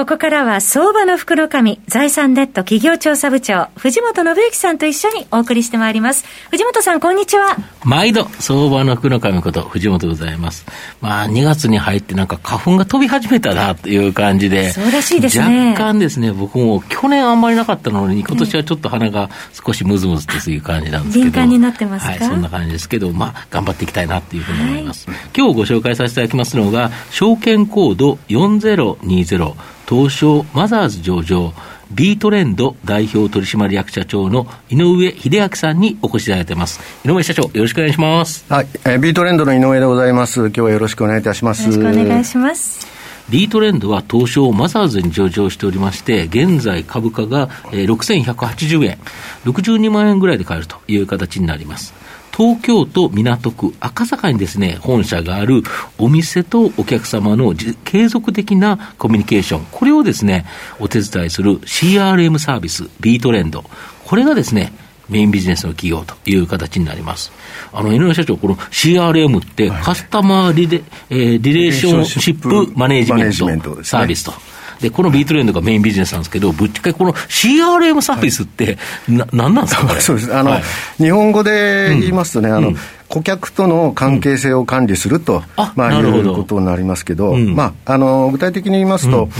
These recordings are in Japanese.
ここからは相場の袋紙財産ネット企業調査部長藤本信之さんと一緒にお送りしてまいります。藤本さんこんにちは。毎度相場の袋紙こと藤本でございます。まあ2月に入ってなんか花粉が飛び始めたなという感じでそうらしいですね。若干ですね僕も去年あんまりなかったのに今年はちょっと鼻が少しムズムズという感じなんですけど敏感になってますか？はいそんな感じですけどまあ頑張っていきたいなというふうに思います、はい、今日ご紹介させていただきますのが証券コード4020東証マザーズ上場、ビートレンド代表取締役社長の井上秀明さんにお越しいただいてます。井上社長、よろしくお願いします。はい、えー、ビートレンドの井上でございます。今日はよろしくお願いいたします。よろしくお願いします。ビートレンドは東証マザーズに上場しておりまして、現在株価が6180円、62万円ぐらいで買えるという形になります。東京都港区赤坂にですね、本社があるお店とお客様の継続的なコミュニケーション、これをですね、お手伝いする CRM サービス、ビートレンド。これがですね、メインビジネスの企業という形になります。あの、井上社長、この CRM ってカスタマーリレ,、えー、リレーションシップマネージメントサービスと。で、このビートレンドがメインビジネスなんですけど、ぶっちゃけこの CRM サービスって、な、なんなんですか。そうです。あの、はい、日本語で言いますとね、うん、あの、うん顧客との関係性を管理すると、うん、まあ、いうことになりますけど、うん、まあ、あの、具体的に言いますと、うんうん、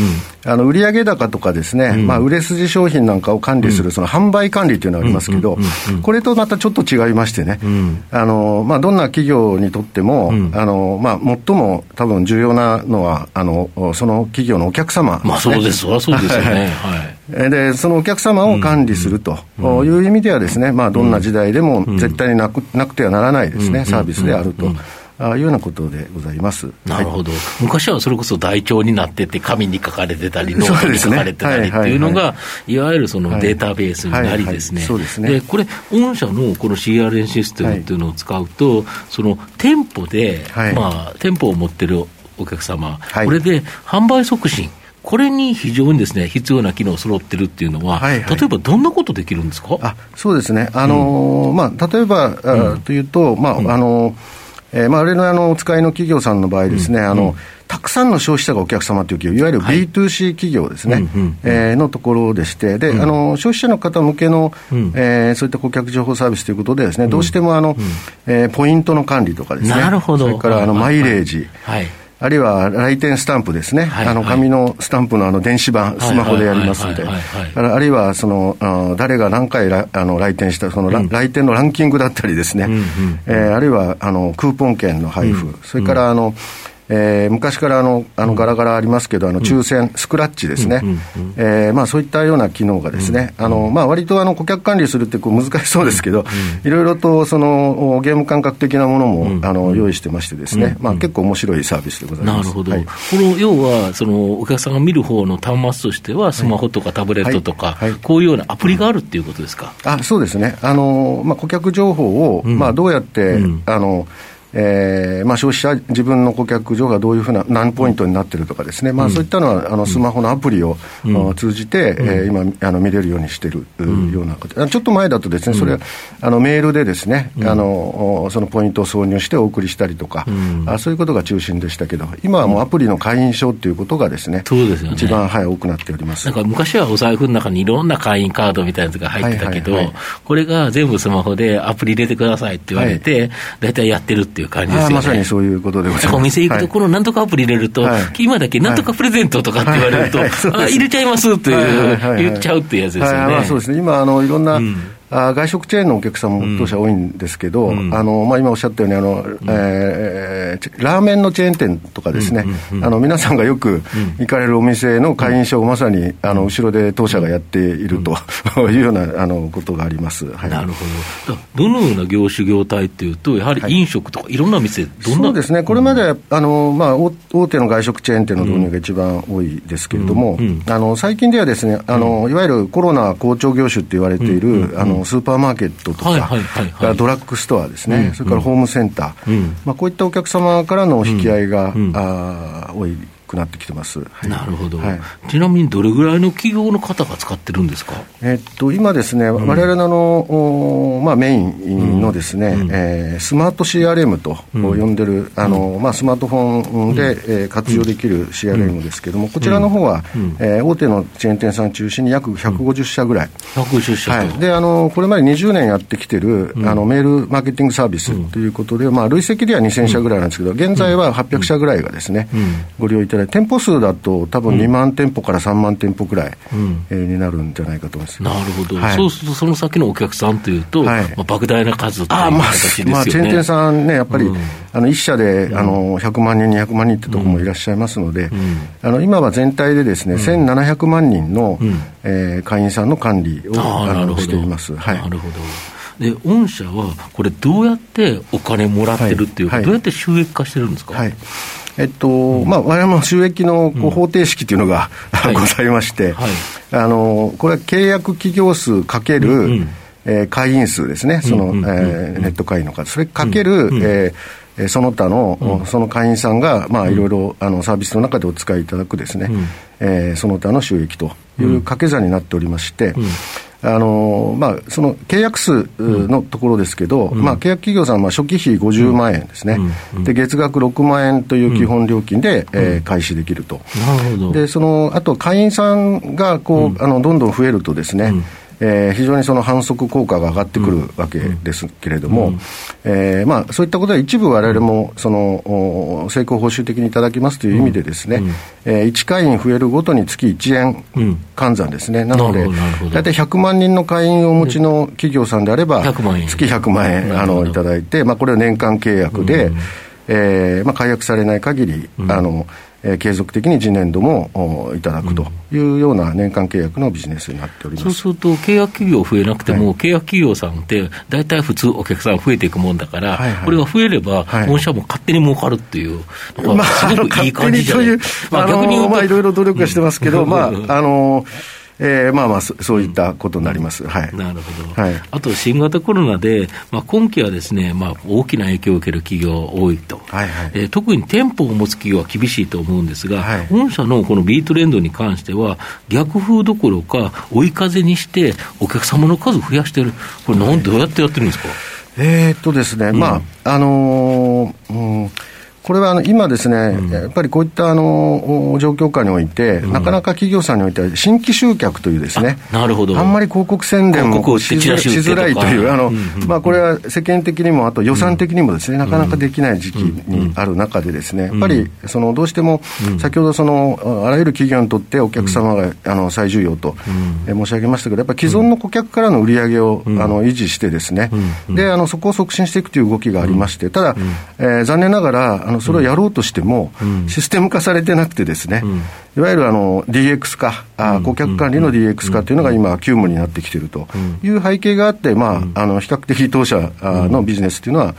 あの、売上高とかですね、うん、まあ、売れ筋商品なんかを管理する、その販売管理というのがありますけど、これとまたちょっと違いましてね、あの、まあ、どんな企業にとっても、あの、まあ、最も多分重要なのは、あの、その企業のお客様、ね、まあ、そうです、そりゃそうですよね。はい。で、そのお客様を管理すると。いう意味ではですね、まあ、どんな時代でも絶対になくなくてはならないですね、サービスであると。あいうようなことでございます。なるほど。はい、昔はそれこそ台帳になってて、紙に書かれてたり、ノートに書かれてたりっていうのが、いわゆるそのデータベースになりですね。そうですね。で、これ、御社のこの CRN システムっていうのを使うと、その店舗で、まあ、店舗を持ってるお客様、これで販売促進、これに非常にですね、必要な機能揃ってるっていうのは、はいはい、例えばどんなことできるんですか？あそうですね。あのーうん、まあ、例えば、うん、というと、まあ、うん、あの、えー、まあ、あれのあの、お使いの企業さんの場合ですね、あの、たくさんの消費者がお客様という企業、いわゆる B2C 企業ですね、はい、えー、のところでして、で、あの、消費者の方向けの、えー、そういった顧客情報サービスということでですね、どうしてもあの、えー、ポイントの管理とかですね、なるほど。それからあの、マイレージ、はいあるいは来店スタンプですね、はい、あの紙のスタンプのあの電子版、スマホでやりますので、あるいはそのあ誰が何回あの来店した、その、うん、来店のランキングだったりですね、うんうん、えー、あるいはあのクーポン券の配布、うん、それからあの、えー、昔からあのあのガラガラありますけど、あの抽選、スクラッチですね、えまあ、そういったような機能がですね、あのまあ割とあの顧客管理するってこう難しそうですけど、いろいろとそのゲーム感覚的なものも、あの用意してましてですね、まあ、結構面白いサービスでございます。なるほど、はい、この要はそのお客さんが見る方の端末としては、スマホとかタブレットとか、こういうようなアプリがあるっていうことですか？あそうですね。あの、まあ、顧客情報を、まあ、どうやって、あのえーまあ、消費者、自分の顧客情報がどういうふうな、何ポイントになってるとかですね、まあ、そういったのは、あのスマホのアプリを、うん、通じて、うん、えー、今あの、見れるようにしてる、うん、ようなこと、ちょっと前だとですね、それはあのメールでですね、あの、そのポイントを挿入してお送りしたりとか、あ、そういうことが中心でしたけど、今はもうアプリの会員証ということがですね、そうですよね。一番、はい、多くなっております。なんか昔はお財布の中にいろんな会員カードみたいなやつが入ってたけど、これが全部スマホでアプリ入れてくださいって言われて、大体、はい、やってるっていう感じですよね。まさにそういうことでございます。お店行くと、このなんとかアプリ入れると、はい、今だけなんとかプレゼントとかって言われると、あ、入れちゃいますっていう、言っちゃうっていうやつですよね。まあ、そうですね。今、あの、い。ろんな、うんあ外食チェーンのお客さんも当社多いんですけど、うん、あのまあ、今おっしゃったようにあの、うん、えー、ラーメンのチェーン店とかですね、うんうんうん、あの皆さんがよく行かれるお店の会員証をまさにあの後ろで当社がやっていると いうようなあのことがあります、はい、なるほど、どのような業種業態っていうと、やはり飲食とか、いろんな店、どんな？そうですね、これまで、あのまあ、大手の外食チェーン店の導入が一番多いですけれども、あの最近ではですねあの、いわゆるコロナ好調業種って言われている、あのスーパーマーケットとか、ドラッグストアですね、それからホームセンター、まあ、こういったお客様様からの引き合いが、あ多いくなってきてます、はい、なるほど、はい、ちなみにどれぐらいの企業の方が使ってるんですか、えっと、今ですね、われわれのお、まあ、メインのですね、うん、えー、スマート CRM と呼んでる、あのまあ、スマートフォンで、えー、活用できる CRM ですけれども、こちらの方は、うん、えー、大手のチェーン店さん中心に約150社ぐらい、150社、はい、であのこれまで20年やってきてる、あのメールマーケティングサービスということで、まあ、累積では2000社ぐらいなんですけど、現在は800社ぐらいがですね、ご利用いただいて、店舗数だと多分2万店舗から3万店舗くらい、うん。えー、になるんじゃないかと思います。なるほど、はい、そうするとその先のお客さんというと、はい、まあ、莫大な数という形ですよね。まあ、チェーン店さんね、やっぱり、うん、あの1社であの100万人、200万人ってところもいらっしゃいますので、うん、あの今は全体でですね、うん、1700万人の、うん、えー、会員さんの管理をあのしています。はい、なるほどで御社はこれ、どうやってお金もらってるっていうか、はい、どうやって収益化してるんですか、はい。えっと、うん、まあ、我々も収益のこう方程式というのが、うん、ございまして、はい、あの、これは契約企業数かける、うん、えー、会員数ですね、その、えー、ネット会員の数、それかける、うん、えー、その他の、その会員さんが、まあ、いろいろあのサービスの中でお使いいただくですね、うん、えー、その他の収益という掛け算になっておりまして、あのまあ、その契約数のところですけど、うん、まあ、契約企業さんは初期費50万円ですね、うん。うん、で月額6万円という基本料金で、うん、えー、開始できると、なるほど。でそのあと会員さんがこう、あのどんどん増えるとですね、えー、非常にその反則効果が上がってくるわけですけれども、うん、えー、まあ、そういったことは一部われわれもその成功報酬的にいただきますという意味でですね、うん、えー、1会員増えるごとに月1円換算ですね、うん、なので、大体100万人の会員をお持ちの企業さんであれば、月100万円あのいただいて、まあ、これは年間契約で、うん、えー、まあ、解約されない限り、あのえー、継続的に次年度もいただくというような年間契約のビジネスになっております、そうすると、契約企業増えなくても、はい、契約企業さんって、大体普通、お客さん増えていくもんだから、はいはい、これが増えれば、御社も勝手に儲かるっていう、まあ、すごくいい感じじゃない、まあ、逆に言うと、まあ、いろいろ努力はしてますけど、まあ、あのーえー、まあまあそ、そういったことになります、はい、なるほど、はい、あと新型コロナで、まあ、今期はですね、まあ、大きな影響を受ける企業が多いと、はいはい。えー、特に店舗を持つ企業は厳しいと思うんですが、はい、御社のこのビートレンドに関しては、逆風どころか、追い風にして、お客様の数増やしてる、これなん、どうやってやってるんですか？えー、っとですね、うん、まあ、あのー、うんこれはあの今ですね、うん、やっぱりこういったあの状況下において、うん、なかなか企業さんにおいては、新規集客というですね、なるほど。あんまり広告宣伝もしづらいという、あの、まあ、これは世間的にも、あと予算的にもですね、なかなかできない時期にある中でですね、やっぱりそのどうしても、先ほどその、あらゆる企業にとってお客様があの最重要と申し上げましたけど、やっぱり既存の顧客からの売り上げをあの維持してですね、であのそこを促進していくという動きがありまして、ただ、えー、残念ながら、あのそれをやろうとしても、システム化されてなくてですね、いわゆるあの DX 化、あ顧客管理の DX 化というのが今、急務になってきていると。いう背景があって、まあ、あの比較的当社のビジネスというのは、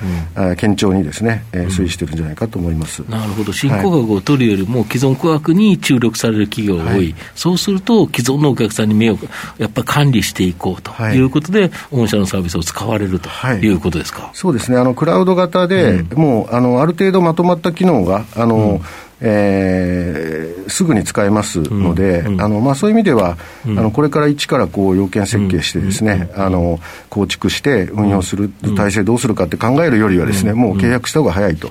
堅調にですね、推移してるんじゃないかと思います。なるほど、新興学を取るよりも、既存顧客に注力される企業が多い、はい、そうすると、既存のお客さんに目をやっぱり管理していこうとい。うことで、御社のサービスを使われるとい。うことですか、そうですね、あのクラウド型で、もうあのある程度まとまった機能が、あの、うんえー、すぐに使えますので、うんうん、あのまあ、そういう意味では、うん、あのこれから一からこう要件設計してですね、あの構築して運用する体制どうするかって考えるよりはですね、もう契約した方が早いと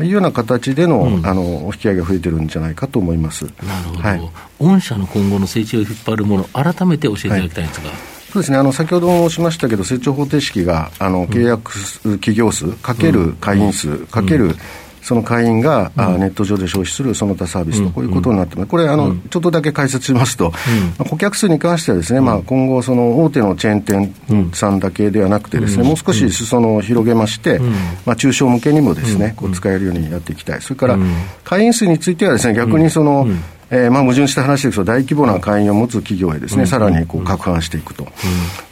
いうような形での,、あの引き上げが増えてるんじゃないかと思います。なるほど、はい、御社の今後の成長を引っ張るもの、改めて教えていただきたいんですが。はい。そうですね、あの先ほども申しましたけど、成長方程式があの契約企業数かける会員数かけるその会員が、うん、ネット上で消費するその他サービスと、こういうことになってます、これあの、ちょっとだけ解説しますと、まあ、顧客数に関してはですね、まあ、今後、その大手のチェーン店さんだけではなくてですね、もう少し裾野を広げまして、まあ、中小向けにもですね、こう使えるようにやっていきたい。それから、会員数についてはですね、逆にその、えーまあ、矛盾した話ですけど、大規模な会員を持つ企業へですね、さらにこう拡販していくと、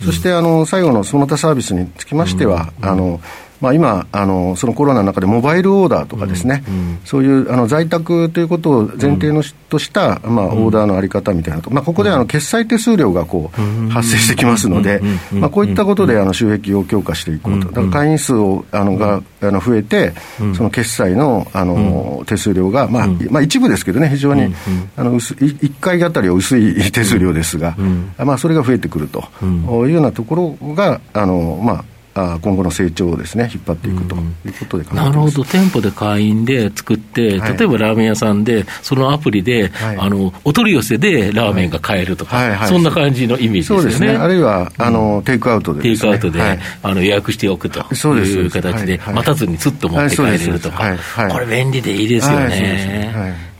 そしてあの最後のその他サービスにつきましては、あのまあ、今あの、そのコロナの中でモバイルオーダーとかですね、うんうん、そういうあの在宅ということを前提のし、とした、まあ、オーダーのあり方みたいなと、まあ、ここであの決済手数料がこう発生してきますので、まあ、こういったことであの収益を強化していこうと、だから会員数をあのがあの増えて、その決済のあの手数料が、まあまあ、一部ですけどね、非常にあの薄1回あたりは薄い手数料ですが、まあ、それが増えてくるというようなところが、あのまあ、あ今後の成長をですね引っ張っていくということでなるほど、店舗で会員で作って、はい、例えばラーメン屋さんで、そのアプリで、はい、あのお取り寄せでラーメンが買えるとか、はい。はい、そんな感じのイメージですよね。ね。あるいはあの、テイクアウトで、ね、テイクアウトで、あの予約しておくという形で、待たずにすっと持って帰れるとか、これ、便利でいいですよね。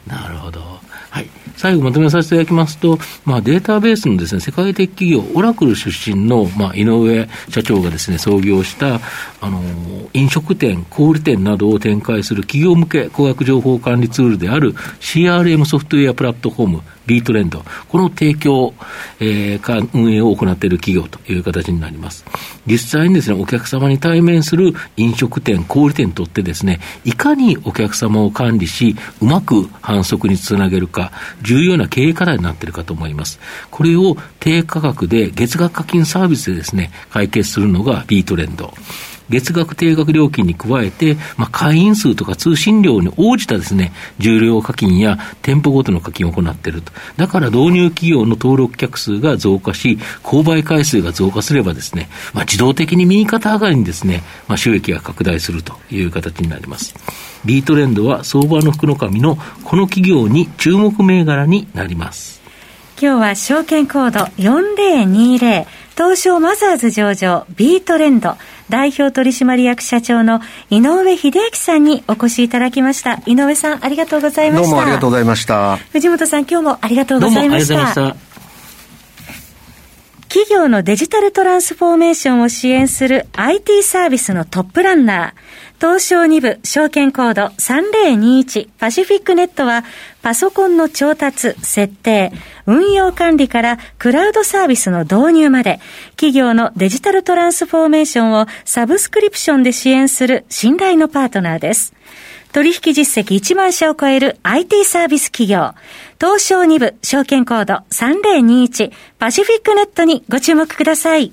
最後まとめさせていただきますと、まあ、データベースのです、ね、世界的企業、オラクル出身の、まあ、井上社長がです、ね、創業したあの飲食店、小売店などを展開する企業向け工学情報管理ツールである CRM ソフトウェアプラットフォーム、ビートレンド、この提供、えー、運営を行っている企業という形になります。実際にですね、お客様に対面する飲食店、小売店にとってですね、いかにお客様を管理し、うまく反則につなげるか、重要な経営課題になっているかと思います。これを低価格で月額課金サービスでですね、解決するのがビートレンド。月額定額料金に加えて、まあ、会員数とか通信料に応じたですね、重量課金や店舗ごとの課金を行っていると。だから導入企業の登録客数が増加し、購買回数が増加すればですね、まあ、自動的に右肩上がりにですね、まあ、収益が拡大するという形になります。ビートレンドは相場の福の神のこの企業に注目銘柄になります。今日は証券コード4020東証マザーズ上場ビートレンド代表取締役社長の井上秀明さんにお越しいただきました。井上さんありがとうございました。どうもありがとうございました。藤本さん今日もありがとうございました。企業のデジタルトランスフォーメーションを支援する IT サービスのトップランナー東証2部証券コード3021パシフィックネットはパソコンの調達、設定、運用管理からクラウドサービスの導入まで企業のデジタルトランスフォーメーションをサブスクリプションで支援する信頼のパートナーです。取引実績1万社を超える IT サービス企業、東証2部証券コード3021パシフィックネットにご注目ください。